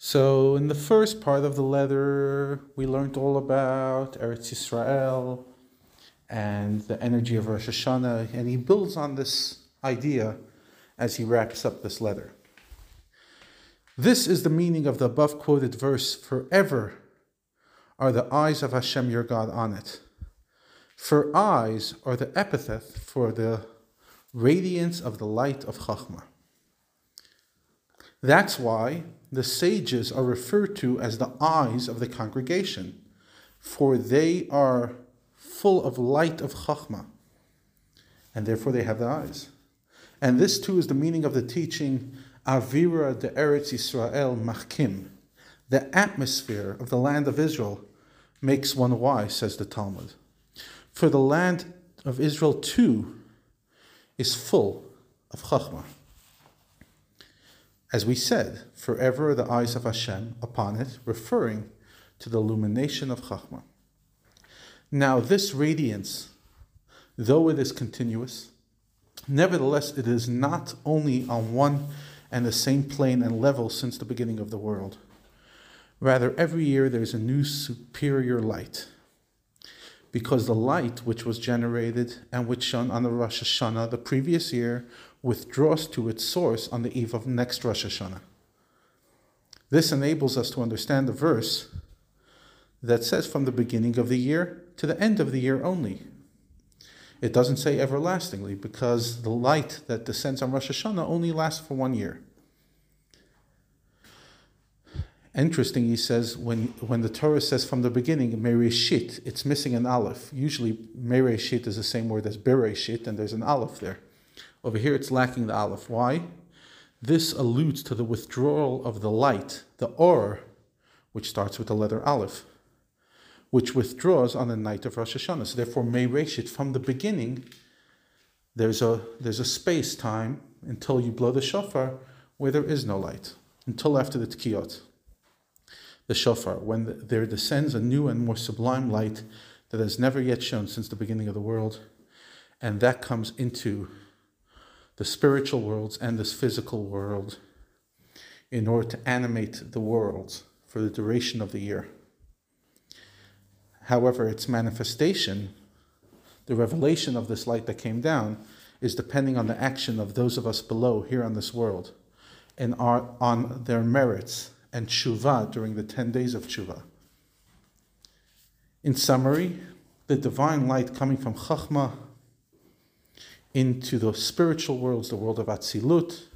So, in the first part of the letter, we learned all about Eretz Yisrael and the energy of Rosh Hashanah, and he builds on this idea as he wraps up this letter. This is the meaning of the above quoted verse Forever are the eyes of Hashem your God on it. For eyes are the epithet for the radiance of the light of Chachma. That's why the sages are referred to as the eyes of the congregation, for they are full of light of Chachma, and therefore they have the eyes. And this too is the meaning of the teaching Avira de Eretz Yisrael Machkim. The atmosphere of the land of Israel makes one wise, says the Talmud. For the land of Israel too is full of Chachma. As we said, forever the eyes of Hashem upon it, referring to the illumination of Chachma. Now, this radiance, though it is continuous, nevertheless it is not only on one and the same plane and level since the beginning of the world. Rather, every year there's a new superior light. Because the light which was generated and which shone on the Rosh Hashanah the previous year withdraws to its source on the eve of next Rosh Hashanah. This enables us to understand the verse that says from the beginning of the year to the end of the year only. It doesn't say everlastingly because the light that descends on Rosh Hashanah only lasts for one year. Interesting, he says, when, when the Torah says from the beginning, Mereshit, it's missing an aleph. Usually, Mereshit is the same word as Bereshit, and there's an aleph there. Over here, it's lacking the aleph. Why? This alludes to the withdrawal of the light, the or, which starts with the letter aleph, which withdraws on the night of Rosh Hashanah. So therefore, Mereshit, from the beginning, there's a, there's a space time until you blow the shofar where there is no light, until after the tkiyot the shofar, when there descends a new and more sublime light that has never yet shone since the beginning of the world, and that comes into the spiritual worlds and this physical world in order to animate the world for the duration of the year. However, its manifestation, the revelation of this light that came down, is depending on the action of those of us below here on this world and are on their merits and tshuva during the 10 days of tshuva. In summary, the divine light coming from Chachma into the spiritual worlds, the world of Atzilut,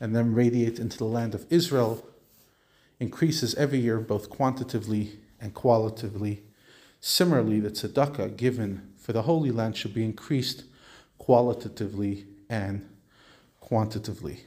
and then radiate into the land of Israel, increases every year both quantitatively and qualitatively. Similarly, the tzedakah given for the Holy Land should be increased qualitatively and quantitatively.